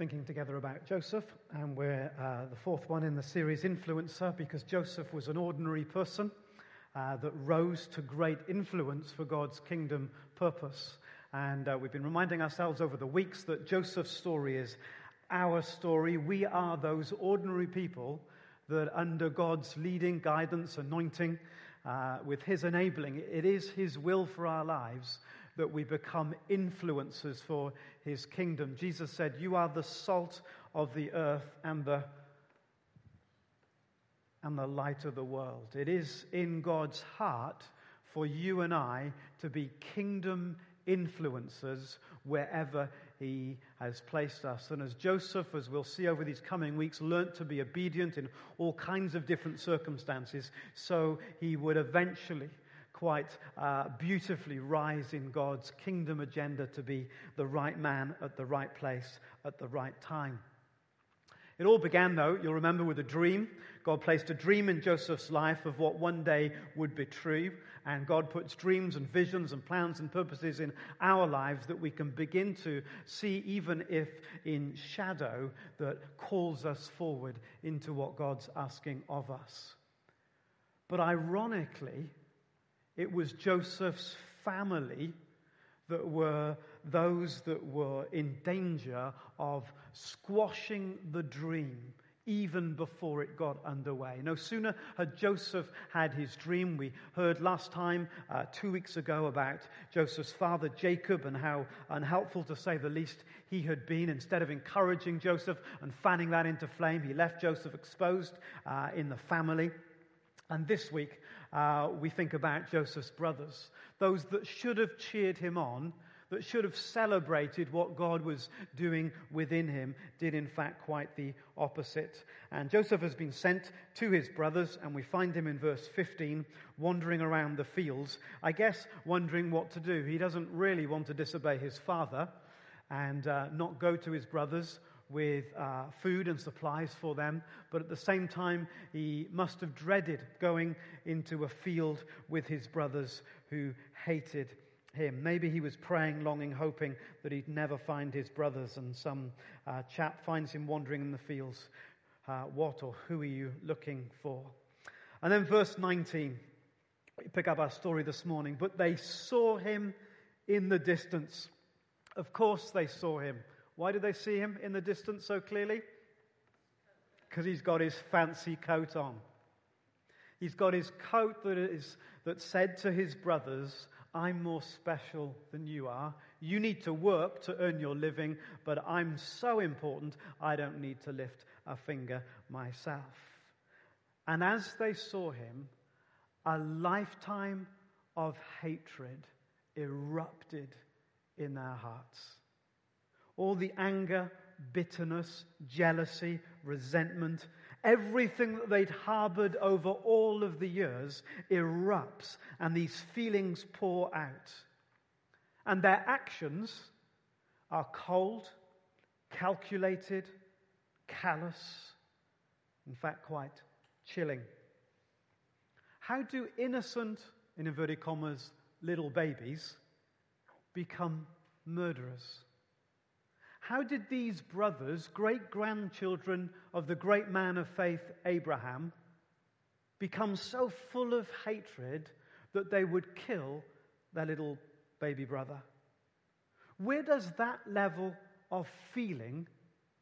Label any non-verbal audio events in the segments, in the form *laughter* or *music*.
thinking together about Joseph, and we're uh, the fourth one in the series, Influencer, because Joseph was an ordinary person uh, that rose to great influence for God's kingdom purpose. And uh, we've been reminding ourselves over the weeks that Joseph's story is our story. We are those ordinary people that, under God's leading, guidance, anointing, uh, with His enabling, it is His will for our lives that we become influencers for his kingdom. Jesus said, You are the salt of the earth and the, and the light of the world. It is in God's heart for you and I to be kingdom influencers wherever he has placed us. And as Joseph, as we'll see over these coming weeks, learnt to be obedient in all kinds of different circumstances, so he would eventually quite uh, beautifully rise in God's kingdom agenda to be the right man at the right place at the right time. It all began, though, you'll remember, with a dream. God placed a dream in Joseph's life of what one day would be true. And God puts dreams and visions and plans and purposes in our lives that we can begin to see, even if in shadow, that calls us forward into what God's asking of us. But ironically, it was Joseph's family that were those that were in danger of squashing the dream even before it got underway. No sooner had Joseph had his dream. We heard last time, uh, two weeks ago, about Joseph's father Jacob and how unhelpful, to say the least, he had been. Instead of encouraging Joseph and fanning that into flame, he left Joseph exposed uh, in the family. And this week, uh, we think about Joseph's brothers, those that should have cheered him on, that should have celebrated what God was doing within him, did in fact quite the opposite. And Joseph has been sent to his brothers, and we find him in verse 15 wandering around the fields, I guess wondering what to do. He doesn't really want to disobey his father and uh, not go to his brothers with uh, food and supplies for them, but at the same time, he must have dreaded going into a field with his brothers who hated him. Maybe he was praying, longing, hoping that he'd never find his brothers, and some uh, chap finds him wandering in the fields. Uh, what or who are you looking for? And then, verse 19, we pick up our story this morning. But they saw him in the distance. Of course, they saw him. Why did they see him in the distance so clearly? Because he's got his fancy coat on. He's got his coat that, is, that said to his brothers, I'm more special than you are. You need to work to earn your living, but I'm so important, I don't need to lift a finger myself. And as they saw him, a lifetime of hatred erupted in their hearts all the anger, bitterness, jealousy, resentment, everything that they'd harbored over all of the years erupts and these feelings pour out. And their actions are cold, calculated, callous, in fact, quite chilling. How do innocent, in inverted commas, little babies become murderers? How did these brothers, great grandchildren of the great man of faith Abraham, become so full of hatred that they would kill their little baby brother? Where does that level of feeling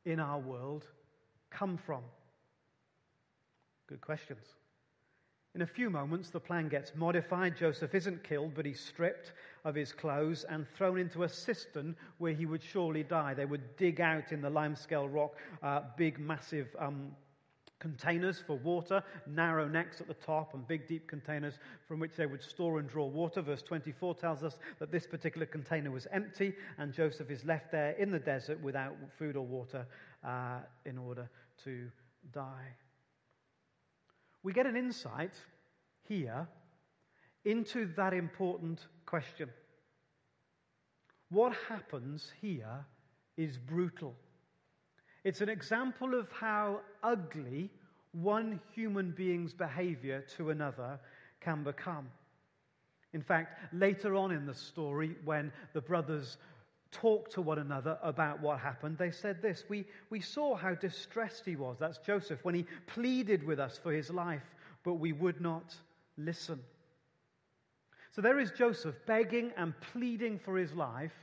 in our world come from? Good questions. In a few moments, the plan gets modified. Joseph isn't killed, but he's stripped of his clothes and thrown into a cistern where he would surely die. They would dig out in the limescale rock uh, big, massive um, containers for water, narrow necks at the top, and big, deep containers from which they would store and draw water. Verse 24 tells us that this particular container was empty, and Joseph is left there in the desert without food or water uh, in order to die we get an insight here into that important question. What happens here is brutal. It's an example of how ugly one human being's behavior to another can become. In fact, later on in the story, when the brothers talked to one another about what happened, they said this we, we saw how distressed he was. That's Joseph, when he pleaded with us for his life, but we would not listen. So there is Joseph begging and pleading for his life,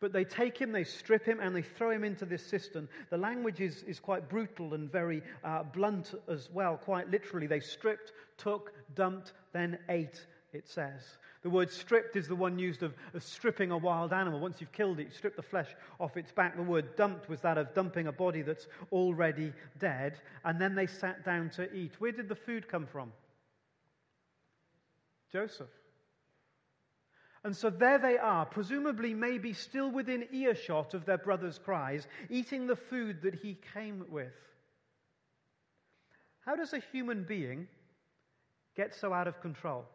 but they take him, they strip him, and they throw him into this cistern. The language is, is quite brutal and very uh, blunt as well, quite literally. They stripped, took, dumped, then ate, it says. The word stripped is the one used of, of, stripping a wild animal. Once you've killed it, you strip the flesh off its back. The word dumped was that of dumping a body that's already dead. And then they sat down to eat. Where did the food come from? Joseph. And so there they are, presumably maybe still within earshot of their brother's cries, eating the food that he came with. How does a human being get so out of control?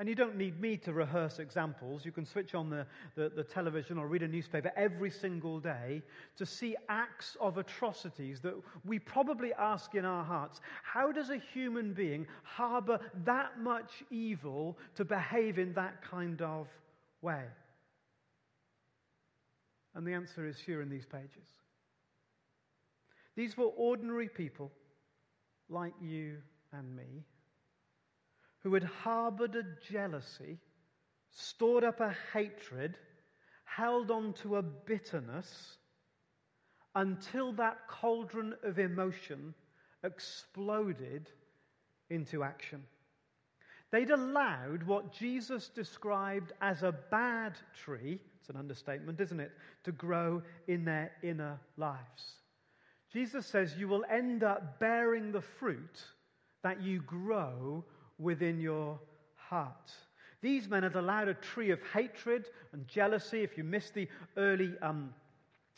And you don't need me to rehearse examples. You can switch on the, the, the, television or read a newspaper every single day to see acts of atrocities that we probably ask in our hearts how does a human being harbor that much evil to behave in that kind of way? And the answer is here in these pages. These were ordinary people like you and me who had harbored a jealousy, stored up a hatred, held on to a bitterness until that cauldron of emotion exploded into action. They'd allowed what Jesus described as a bad tree, it's an understatement, isn't it, to grow in their inner lives. Jesus says you will end up bearing the fruit that you grow within your heart. These men had allowed a tree of hatred and jealousy. If you missed the early, um,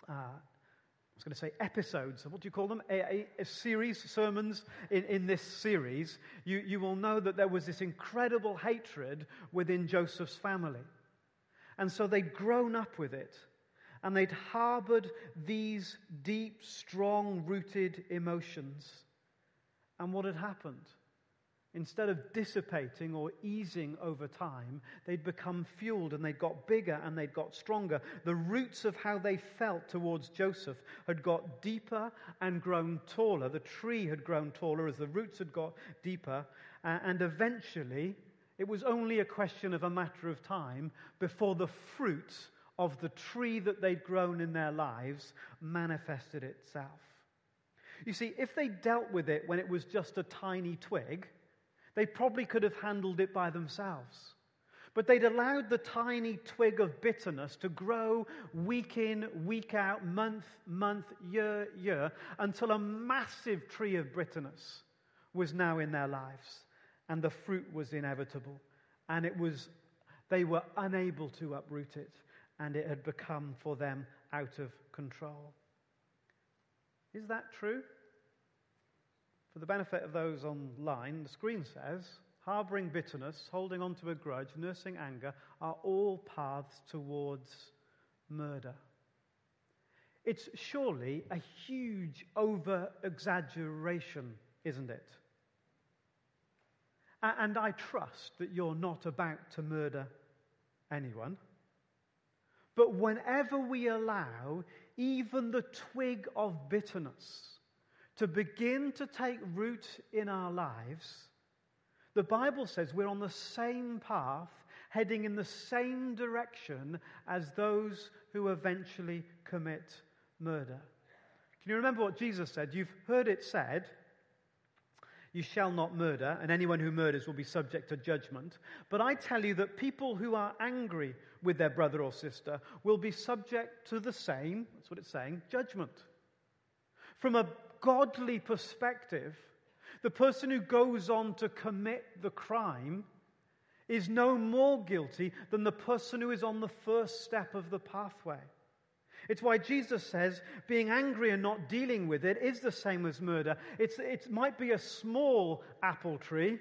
uh, I was going to say episodes, what do you call them? A, a, a series, sermons in, in this series, you, you will know that there was this incredible hatred within Joseph's family. And so they'd grown up with it. And they'd harbored these deep, strong rooted emotions. And what had happened? Instead of dissipating or easing over time, they'd become fueled and they'd got bigger and they'd got stronger. The roots of how they felt towards Joseph had got deeper and grown taller. The tree had grown taller as the roots had got deeper. And eventually, it was only a question of a matter of time before the fruit of the tree that they'd grown in their lives manifested itself. You see, if they dealt with it when it was just a tiny twig, they probably could have handled it by themselves. But they'd allowed the tiny twig of bitterness to grow week in, week out, month, month, year, year, until a massive tree of bitterness was now in their lives. And the fruit was inevitable. And it was, they were unable to uproot it. And it had become for them out of control. Is that true? For the benefit of those online, the screen says harboring bitterness, holding on to a grudge, nursing anger are all paths towards murder. It's surely a huge over exaggeration, isn't it? And I trust that you're not about to murder anyone. But whenever we allow even the twig of bitterness to begin to take root in our lives, the Bible says we're on the same path, heading in the same direction as those who eventually commit murder. Can you remember what Jesus said? You've heard it said, You shall not murder, and anyone who murders will be subject to judgment. But I tell you that people who are angry with their brother or sister will be subject to the same, that's what it's saying, judgment. From a godly perspective, the person who goes on to commit the crime is no more guilty than the person who is on the first step of the pathway. It's why Jesus says being angry and not dealing with it is the same as murder. It's, it might be a small apple tree,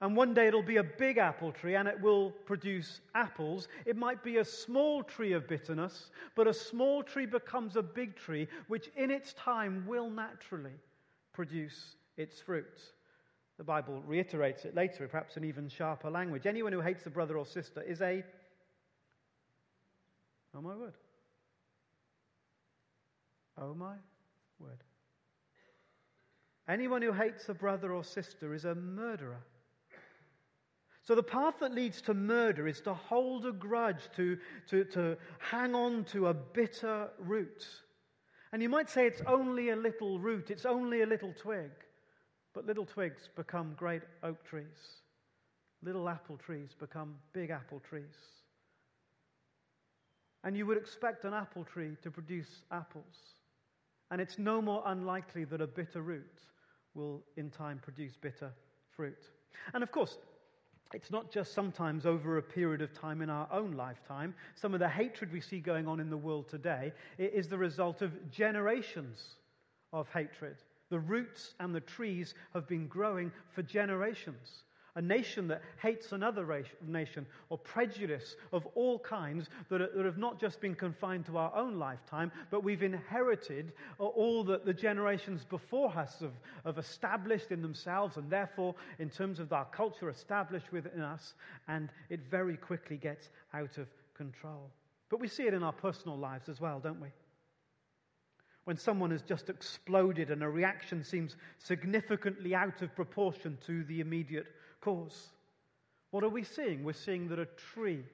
and one day it'll be a big apple tree and it will produce apples. It might be a small tree of bitterness, but a small tree becomes a big tree, which in its time will naturally produce its fruit. The Bible reiterates it later, perhaps in even sharper language. Anyone who hates a brother or sister is a Oh my word. Oh my word. Anyone who hates a brother or sister is a murderer. So the path that leads to murder is to hold a grudge, to, to, to hang on to a bitter root. And you might say it's only a little root, it's only a little twig. But little twigs become great oak trees. Little apple trees become big apple trees. And you would expect an apple tree to produce apples. And it's no more unlikely that a bitter root will in time produce bitter fruit. And of course, it's not just sometimes over a period of time in our own lifetime. Some of the hatred we see going on in the world today is the result of generations of hatred. The roots and the trees have been growing for generations a nation that hates another nation, or prejudice of all kinds that, are, that, have not just been confined to our own lifetime, but we've inherited all that the generations before us have, have established in themselves, and therefore, in terms of our culture, established within us, and it very quickly gets out of control. But we see it in our personal lives as well, don't we? when someone has just exploded and a reaction seems significantly out of proportion to the immediate cause. What are we seeing? We're seeing that a tree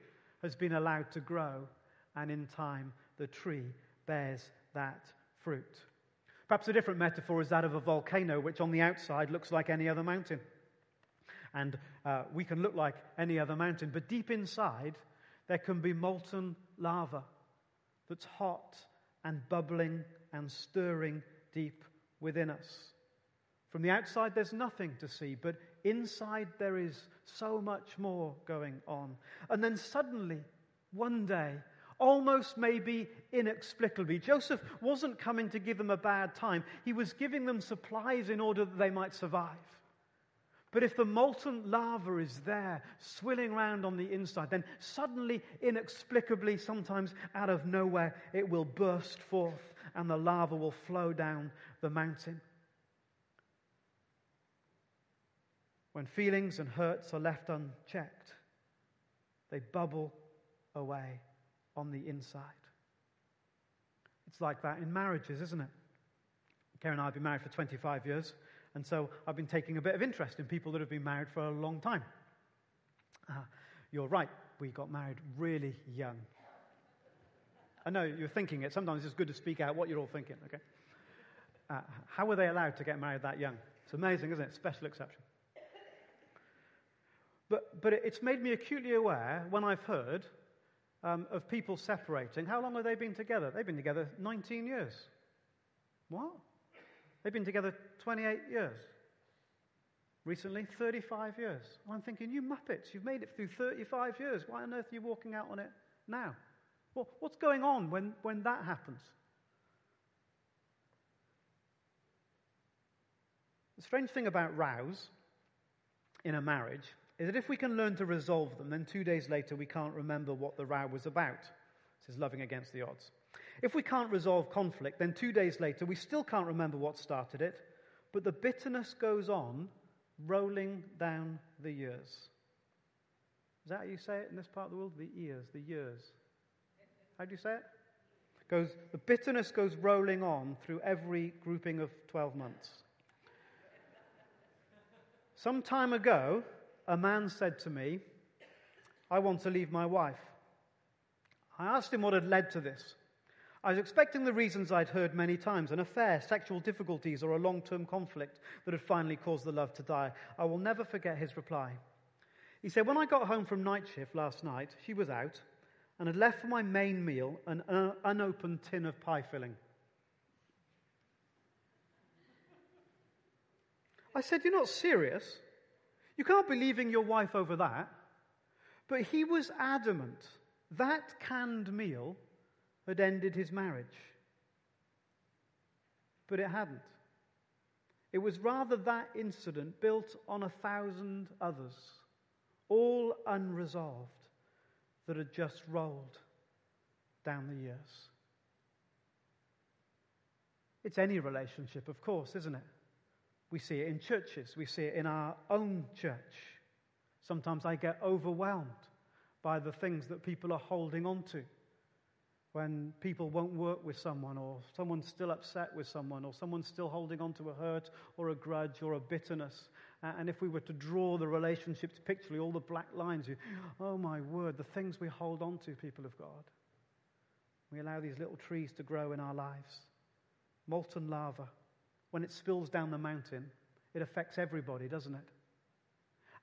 has been allowed to grow, and in time, the tree bears that fruit. Perhaps a different metaphor is that of a volcano, which on the outside looks like any other mountain. And uh, we can look like any other mountain, but deep inside, there can be molten lava that's hot and bubbling and stirring deep within us. From the outside, there's nothing to see, but inside there is so much more going on. And then suddenly, one day, almost maybe inexplicably, Joseph wasn't coming to give them a bad time, he was giving them supplies in order that they might survive. But if the molten lava is there, swilling around on the inside, then suddenly, inexplicably, sometimes out of nowhere, it will burst forth and the lava will flow down the mountain. When feelings and hurts are left unchecked, they bubble away on the inside. It's like that in marriages, isn't it? Karen and I have been married for 25 years, and so I've been taking a bit of interest in people that have been married for a long time. Uh, you're right, we got married really young. I know you're thinking it. Sometimes it's good to speak out what you're all thinking, okay? Uh, how were they allowed to get married that young? It's amazing, isn't it? Special exception. But, but it's made me acutely aware when I've heard um, of people separating. How long have they been together? They've been together 19 years. What? They've been together 28 years. Recently, 35 years. I'm thinking, you muppets, you've made it through 35 years. Why on earth are you walking out on it now? Well, what's going on when, when that happens? The strange thing about rows in a marriage is that if we can learn to resolve them, then two days later we can't remember what the row was about. This is loving against the odds. If we can't resolve conflict, then two days later we still can't remember what started it, but the bitterness goes on, rolling down the years. Is that how you say it in this part of the world? The years, the years. How do you say it? Goes, the bitterness goes rolling on through every grouping of 12 months. Some time ago, a man said to me, I want to leave my wife. I asked him what had led to this. I was expecting the reasons I'd heard many times an affair, sexual difficulties, or a long term conflict that had finally caused the love to die. I will never forget his reply. He said, When I got home from night shift last night, she was out and had left for my main meal an uh, unopened tin of pie filling. I said, You're not serious? You can't be leaving your wife over that. But he was adamant that canned meal had ended his marriage. But it hadn't. It was rather that incident built on a thousand others, all unresolved, that had just rolled down the years. It's any relationship, of course, isn't it? We see it in churches, we see it in our own church. Sometimes I get overwhelmed by the things that people are holding on to. when people won't work with someone, or someone's still upset with someone, or someone's still holding on to a hurt, or a grudge, or a bitterness. And if we were to draw the relationships picturally, all the black lines, you, oh my word, the things we hold on to, people of God. We allow these little trees to grow in our lives. Molten lava, when it spills down the mountain, it affects everybody, doesn't it?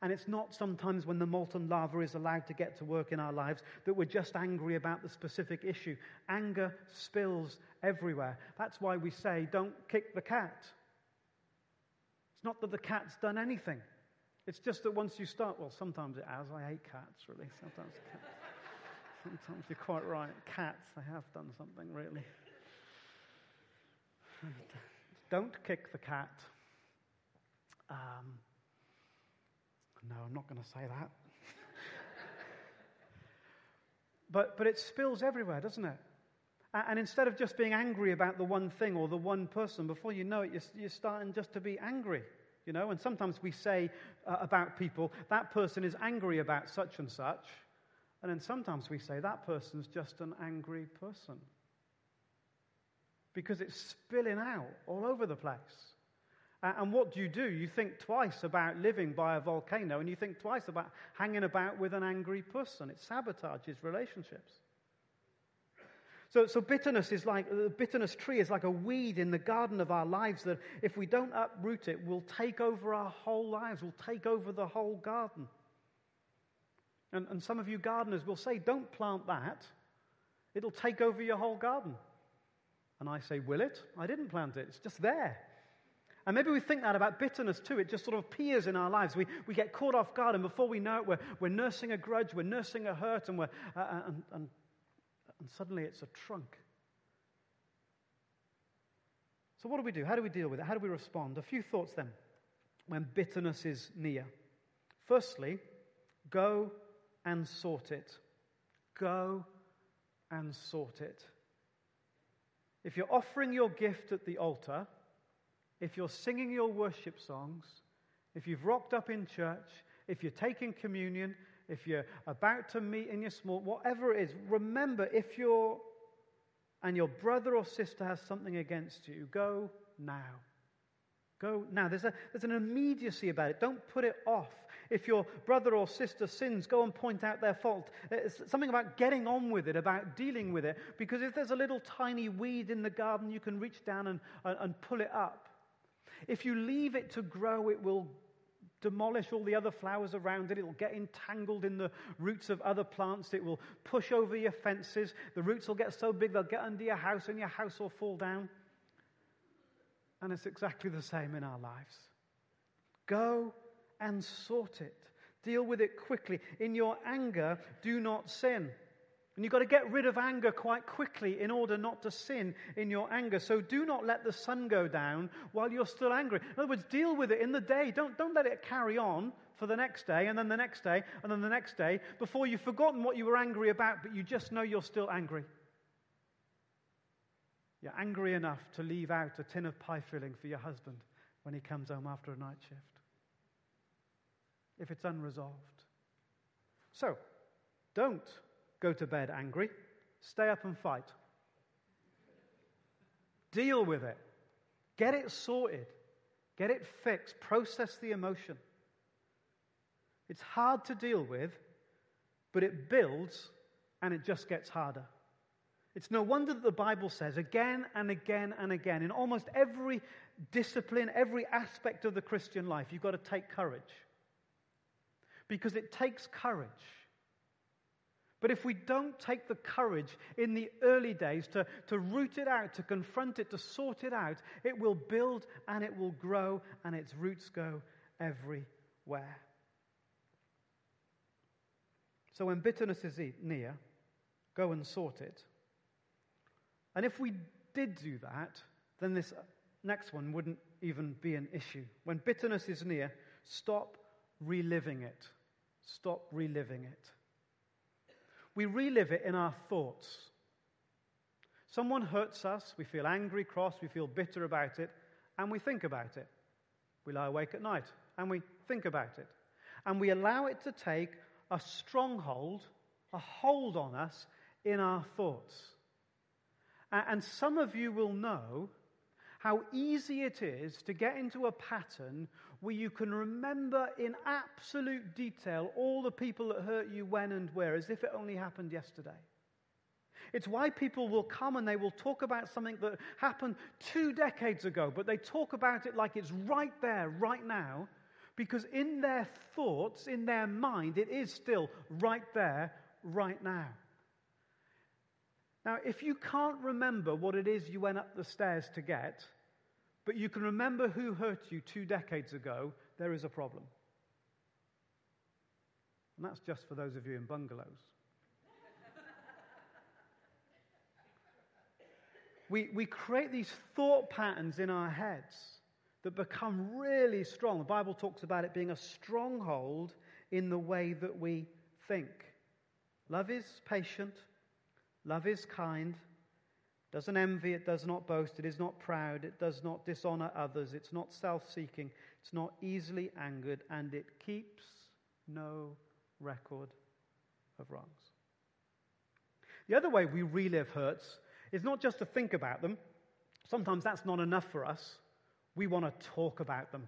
And it's not sometimes when the molten lava is allowed to get to work in our lives that we're just angry about the specific issue. Anger spills everywhere. That's why we say, don't kick the cat. It's not that the cat's done anything. It's just that once you start, well, sometimes it has. I hate cats, really. Sometimes cats. *laughs* Sometimes you're quite right. Cats, they have done something, really. *laughs* Don't kick the cat. Um, no, I'm not going to say that. *laughs* but, but it spills everywhere, doesn't it? And instead of just being angry about the one thing or the one person, before you know it, you're, you're starting just to be angry. You know, and sometimes we say uh, about people, that person is angry about such and such. And then sometimes we say, that person's just an angry person. Because it's spilling out all over the place. And what do you do? You think twice about living by a volcano, and you think twice about hanging about with an angry person. It sabotages relationships. So, so bitterness is like the bitterness tree is like a weed in the garden of our lives that if we don't uproot it, will take over our whole lives, will take over the whole garden. And, and some of you gardeners will say, Don't plant that. It'll take over your whole garden. And I say, Will it? I didn't plant it. It's just there. And maybe we think that about bitterness too. It just sort of appears in our lives. We, we get caught off guard, and before we know it, we're, we're nursing a grudge, we're nursing a hurt, and, we're, uh, uh, and, and, and suddenly it's a trunk. So, what do we do? How do we deal with it? How do we respond? A few thoughts then when bitterness is near. Firstly, go and sort it. Go and sort it. If you're offering your gift at the altar, if you're singing your worship songs, if you've rocked up in church, if you're taking communion, if you're about to meet in your small, whatever it is, remember if you're and your brother or sister has something against you, go now. Go now. There's, a, there's an immediacy about it. Don't put it off. If your brother or sister sins, go and point out their fault. Uh, it's something about getting on with it, about dealing with it. Because if there's a little tiny weed in the garden, you can reach down and, and, and pull it up. If you leave it to grow, it will demolish all the other flowers around it. It will get entangled in the roots of other plants. It will push over your fences. The roots will get so big they'll get under your house and your house will fall down. And it's exactly the same in our lives. Go and sort it. Deal with it quickly. In your anger, do not sin. And you've got to get rid of anger quite quickly in order not to sin in your anger. So do not let the sun go down while you're still angry. In other words, deal with it in the day. Don't, don't let it carry on for the next day, and then the next day, and then the next day, before you've forgotten what you were angry about, but you just know you're still angry. You're angry enough to leave out a tin of pie filling for your husband when he comes home after a night shift. If it's unresolved. So, don't go to bed angry. Stay up and fight. Deal with it. Get it sorted. Get it fixed. Process the emotion. It's hard to deal with, but it builds and it just gets harder. It's no wonder that the Bible says again and again and again, in almost every discipline, every aspect of the Christian life, you've got to take courage. Because it takes courage but if we don't take the courage in the early days to, to root it out, to confront it, to sort it out, it will build and it will grow and its roots go everywhere. So when bitterness is near, go and sort it. And if we did do that, then this next one wouldn't even be an issue. When bitterness is near, stop reliving it. Stop reliving it we relive it in our thoughts. Someone hurts us, we feel angry, cross, we feel bitter about it, and we think about it. We lie awake at night and we think about it. And we allow it to take a stronghold, a hold on us in our thoughts. And some of you will know how easy it is to get into a pattern where you can remember in absolute detail all the people that hurt you when and where as if it only happened yesterday. It's why people will come and they will talk about something that happened two decades ago, but they talk about it like it's right there, right now, because in their thoughts, in their mind, it is still right there, right now. Now, if you can't remember what it is you went up the stairs to get, but you can remember who hurt you two decades ago, there is a problem. And that's just for those of you in bungalows. *laughs* we, we create these thought patterns in our heads that become really strong. The Bible talks about it being a stronghold in the way that we think. Love is patient, love is kind, doesn't envy, it does not boast, it is not proud, it does not dishonor others, it's not self seeking, it's not easily angered, and it keeps no record of wrongs. The other way we relive hurts is not just to think about them. Sometimes that's not enough for us. We want to talk about them.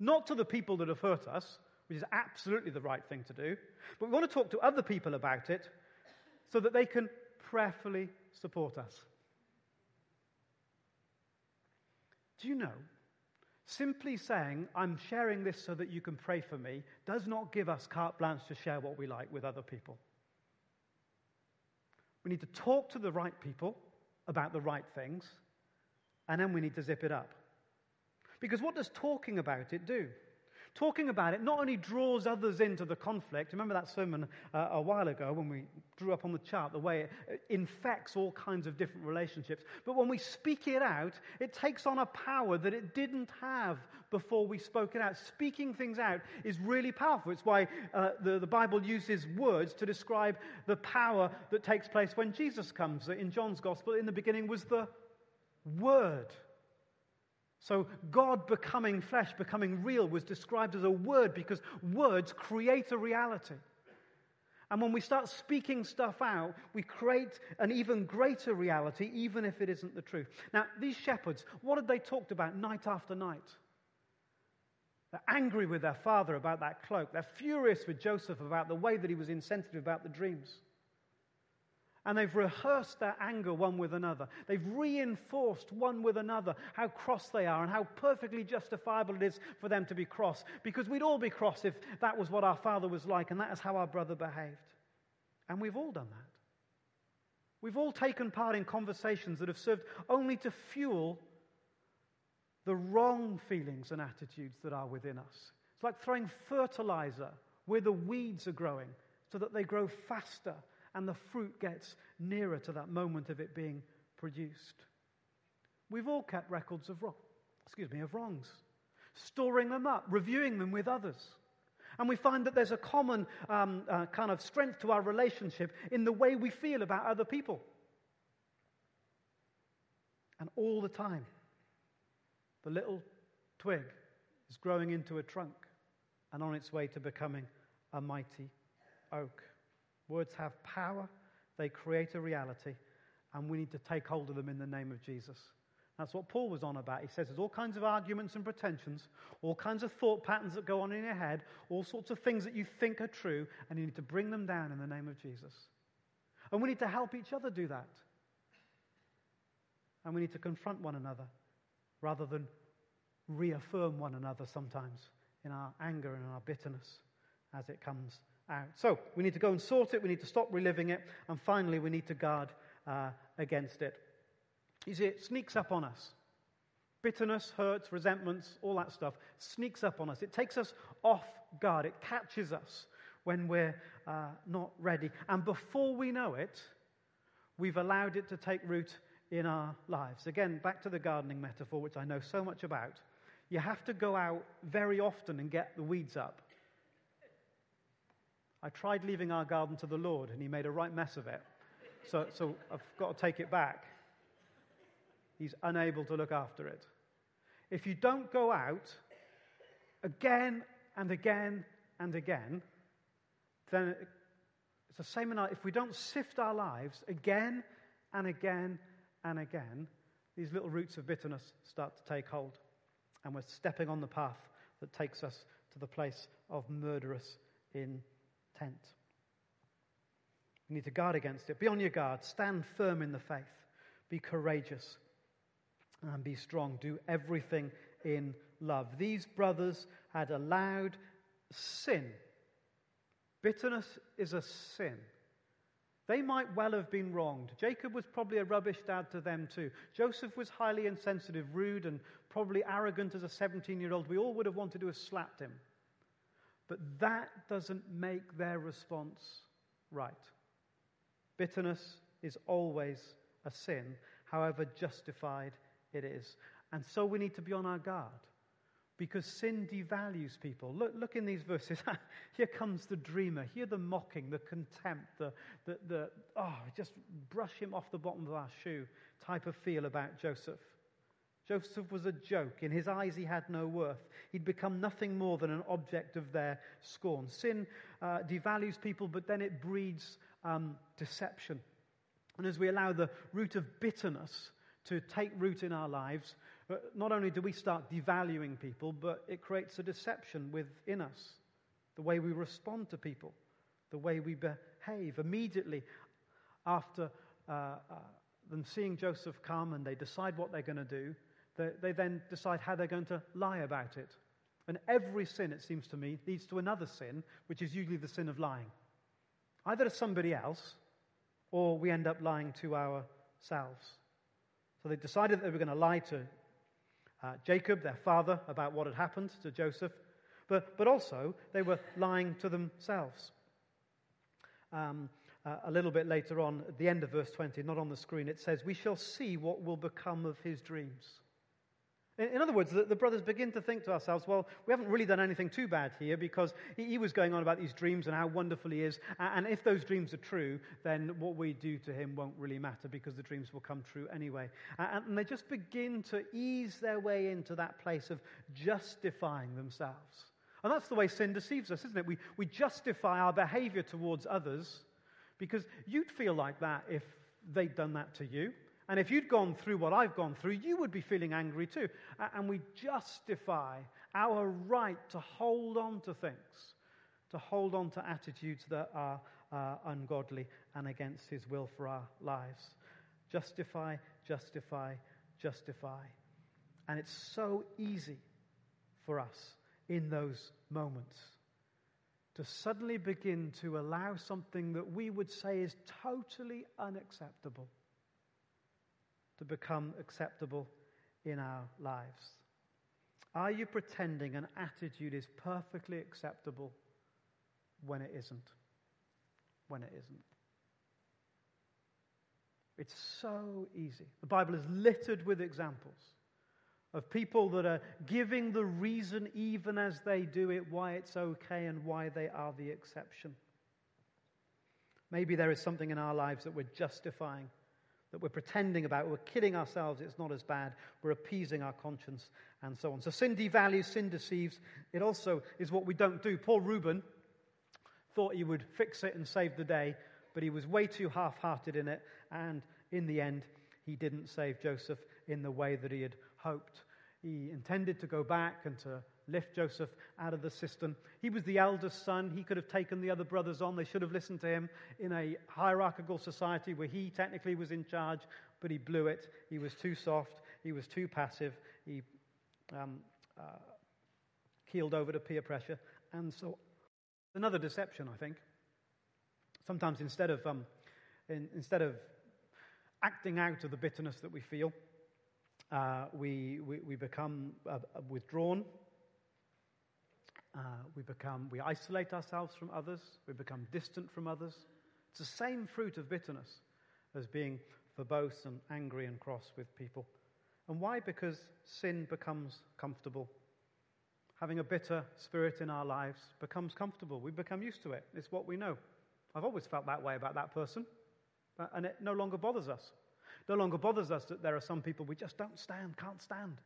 Not to the people that have hurt us, which is absolutely the right thing to do, but we want to talk to other people about it so that they can prayerfully support us. Do you know? Simply saying, I'm sharing this so that you can pray for me, does not give us carte blanche to share what we like with other people. We need to talk to the right people about the right things, and then we need to zip it up. Because what does talking about it do? Talking about it not only draws others into the conflict, remember that sermon uh, a while ago when we drew up on the chart the way it infects all kinds of different relationships, but when we speak it out, it takes on a power that it didn't have before we spoke it out. Speaking things out is really powerful. It's why uh, the, the Bible uses words to describe the power that takes place when Jesus comes. In John's Gospel, in the beginning was the Word. So, God becoming flesh, becoming real, was described as a word because words create a reality. And when we start speaking stuff out, we create an even greater reality, even if it isn't the truth. Now, these shepherds, what had they talked about night after night? They're angry with their father about that cloak. They're furious with Joseph about the way that he was insensitive about the dreams and they've rehearsed their anger one with another. They've reinforced one with another how cross they are and how perfectly justifiable it is for them to be cross. Because we'd all be cross if that was what our father was like and that is how our brother behaved. And we've all done that. We've all taken part in conversations that have served only to fuel the wrong feelings and attitudes that are within us. It's like throwing fertilizer where the weeds are growing so that they grow faster and the fruit gets nearer to that moment of it being produced. We've all kept records of wrong, excuse me, of wrongs, storing them up, reviewing them with others. And we find that there's a common um, uh, kind of strength to our relationship in the way we feel about other people. And all the time, the little twig is growing into a trunk and on its way to becoming a mighty oak. Words have power, they create a reality, and we need to take hold of them in the name of Jesus. That's what Paul was on about. He says there's all kinds of arguments and pretensions, all kinds of thought patterns that go on in your head, all sorts of things that you think are true, and you need to bring them down in the name of Jesus. And we need to help each other do that. And we need to confront one another rather than reaffirm one another sometimes in our anger and our bitterness as it comes out. So we need to go and sort it, we need to stop reliving it, and finally, we need to guard uh, against it. You see, it sneaks up on us. Bitterness, hurts, resentments, all that stuff sneaks up on us. It takes us off guard, it catches us when we're uh, not ready. And before we know it, we've allowed it to take root in our lives. Again, back to the gardening metaphor, which I know so much about. You have to go out very often and get the weeds up. I tried leaving our garden to the Lord, and He made a right mess of it. So, so I've got to take it back. He's unable to look after it. If you don't go out again and again and again, then it's the same in our, if we don't sift our lives again and again and again, these little roots of bitterness start to take hold. And we're stepping on the path that takes us to the place of murderous intent. You need to guard against it. Be on your guard. Stand firm in the faith. Be courageous and be strong. Do everything in love. These brothers had allowed sin. Bitterness is a sin. They might well have been wronged. Jacob was probably a rubbish dad to them too. Joseph was highly insensitive, rude, and probably arrogant as a 17 year old. We all would have wanted to have slapped him. But that doesn't make their response right. Bitterness is always a sin, however justified it is. And so we need to be on our guard because sin devalues people. Look, look in these verses. *laughs* Here comes the dreamer. Hear the mocking, the contempt, the, the, the, oh, just brush him off the bottom of our shoe type of feel about Joseph. Joseph was a joke. In his eyes, he had no worth. He'd become nothing more than an object of their scorn. Sin uh, devalues people, but then it breeds um, deception. And as we allow the root of bitterness to take root in our lives, uh, not only do we start devaluing people, but it creates a deception within us. The way we respond to people, the way we behave. Immediately after uh, uh, them seeing Joseph come and they decide what they're going to do, they, they then decide how they're going to lie about it. And every sin, it seems to me, leads to another sin, which is usually the sin of lying. Either to somebody else, or we end up lying to ourselves. So they decided they were going to lie to uh, Jacob, their father, about what had happened to Joseph, but, but also they were lying to themselves. Um, uh, a little bit later on, at the end of verse 20, not on the screen, it says, We shall see what will become of his dreams. In other words, the, the, brothers begin to think to ourselves, well, we haven't really done anything too bad here because he, he, was going on about these dreams and how wonderful he is. And if those dreams are true, then what we do to him won't really matter because the dreams will come true anyway. And they just begin to ease their way into that place of justifying themselves. And that's the way sin deceives us, isn't it? We, we justify our behavior towards others because you'd feel like that if they'd done that to you. And if you'd gone through what I've gone through, you would be feeling angry too. And we justify our right to hold on to things, to hold on to attitudes that are uh, ungodly and against His will for our lives. Justify, justify, justify. And it's so easy for us in those moments to suddenly begin to allow something that we would say is totally unacceptable to become acceptable in our lives? Are you pretending an attitude is perfectly acceptable when it isn't? When it isn't. It's so easy. The Bible is littered with examples of people that are giving the reason, even as they do it, why it's okay and why they are the exception. Maybe there is something in our lives that we're justifying that we're pretending about. We're kidding ourselves. It's not as bad. We're appeasing our conscience and so on. So sin devalues, sin deceives. It also is what we don't do. Poor Reuben thought he would fix it and save the day, but he was way too half hearted in it. And in the end, he didn't save Joseph in the way that he had hoped. He intended to go back and to lift Joseph out of the cistern. He was the eldest son. He could have taken the other brothers on. They should have listened to him in a hierarchical society where he technically was in charge, but he blew it. He was too soft. He was too passive. He um, uh, keeled over to peer pressure. And so, another deception, I think. Sometimes instead of, um, in, instead of acting out of the bitterness that we feel, uh, we, we, we, become uh, withdrawn uh, we become, we isolate ourselves from others. We become distant from others. It's the same fruit of bitterness as being verbose and angry and cross with people. And why? Because sin becomes comfortable. Having a bitter spirit in our lives becomes comfortable. We become used to it. It's what we know. I've always felt that way about that person, and it no longer bothers us. No longer bothers us that there are some people we just don't stand, can't stand.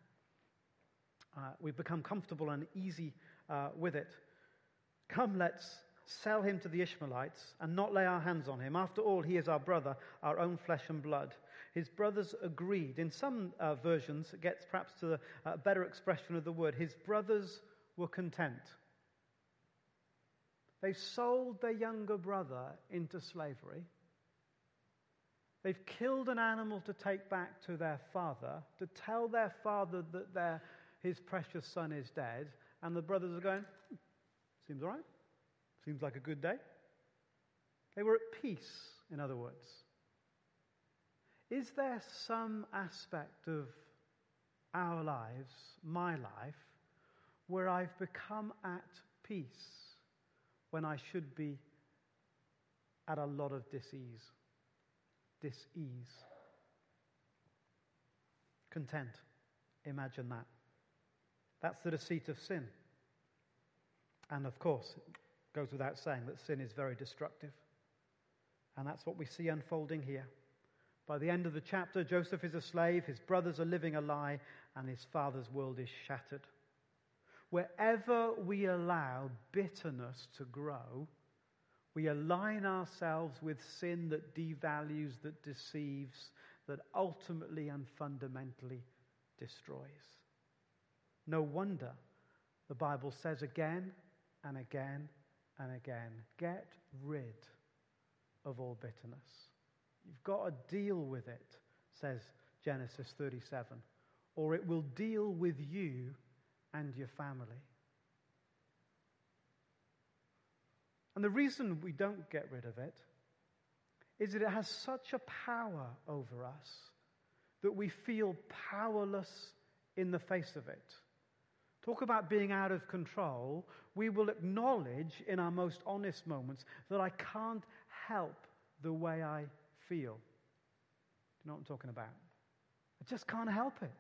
Uh, we've become comfortable and easy uh, with it. Come, let's sell him to the Ishmaelites and not lay our hands on him. After all, he is our brother, our own flesh and blood. His brothers agreed. In some uh, versions, it gets perhaps to a better expression of the word. His brothers were content. They've sold their younger brother into slavery. They've killed an animal to take back to their father, to tell their father that their, his precious son is dead. And the brothers are going, hmm, seems all right. Seems like a good day. They were at peace, in other words. Is there some aspect of our lives, my life, where I've become at peace when I should be at a lot of disease? Disease. Content. Imagine that. That's the deceit of sin. And of course, it goes without saying that sin is very destructive. And that's what we see unfolding here. By the end of the chapter, Joseph is a slave, his brothers are living a lie, and his father's world is shattered. Wherever we allow bitterness to grow, we align ourselves with sin that devalues, that deceives, that ultimately and fundamentally destroys. No wonder the Bible says again and again and again get rid of all bitterness. You've got to deal with it, says Genesis 37, or it will deal with you and your family. And the reason we don't get rid of it is that it has such a power over us that we feel powerless in the face of it. Talk about being out of control. We will acknowledge in our most honest moments that I can't help the way I feel. Do you know what I'm talking about? I just can't help it.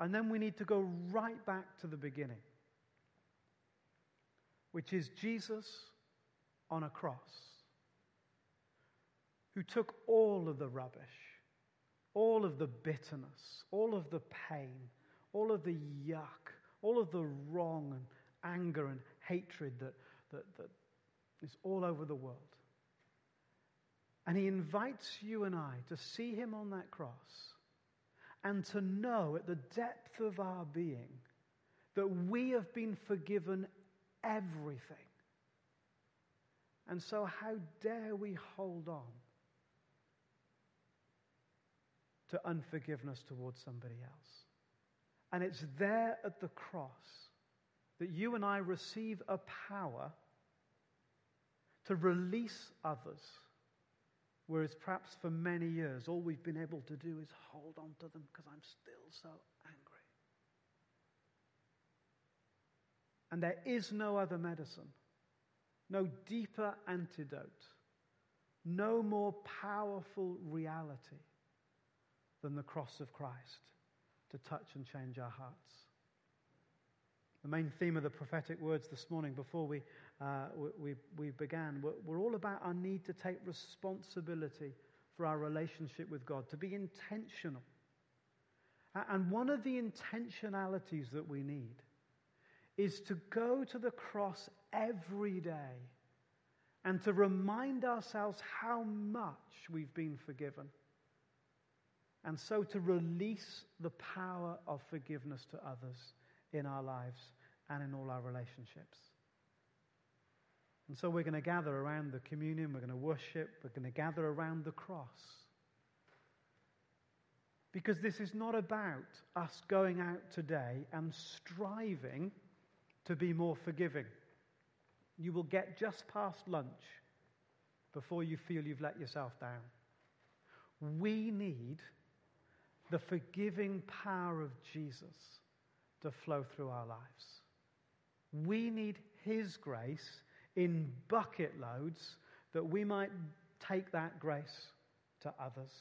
And then we need to go right back to the beginning, which is Jesus on a cross, who took all of the rubbish, all of the bitterness, all of the pain, all of the yuck, all of the wrong and anger and hatred that, that, that is all over the world. And he invites you and I to see him on that cross and to know at the depth of our being that we have been forgiven everything. And so, how dare we hold on to unforgiveness towards somebody else? And it's there at the cross that you and I receive a power to release others. Whereas perhaps for many years, all we've been able to do is hold on to them because I'm still so angry. And there is no other medicine, no deeper antidote, no more powerful reality than the cross of Christ to touch and change our hearts. The main theme of the prophetic words this morning, before we, uh, we, we began, were, were all about our need to take responsibility for our relationship with God, to be intentional. And one of the intentionalities that we need is to go to the cross every day and to remind ourselves how much we've been forgiven and so to release the power of forgiveness to others in our lives and in all our relationships. And so we're going to gather around the communion, we're going to worship, we're going to gather around the cross. Because this is not about us going out today and striving to be more forgiving. You will get just past lunch before you feel you've let yourself down. We need the forgiving power of Jesus to flow through our lives. We need His grace in bucket loads that we might take that grace to others.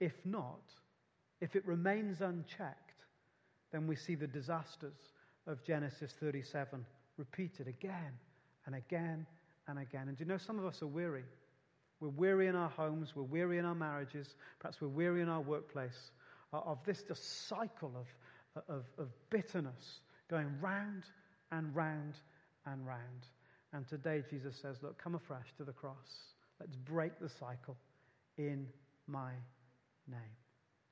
If not, if it remains unchecked, then we see the disasters of Genesis 37 repeated again and again and again. And do you know, some of us are weary. We're weary in our homes, we're weary in our marriages, perhaps we're weary in our workplace uh, of this just cycle of, of, of bitterness going round and round and round. And today Jesus says, Look, come afresh to the cross. Let's break the cycle in my name.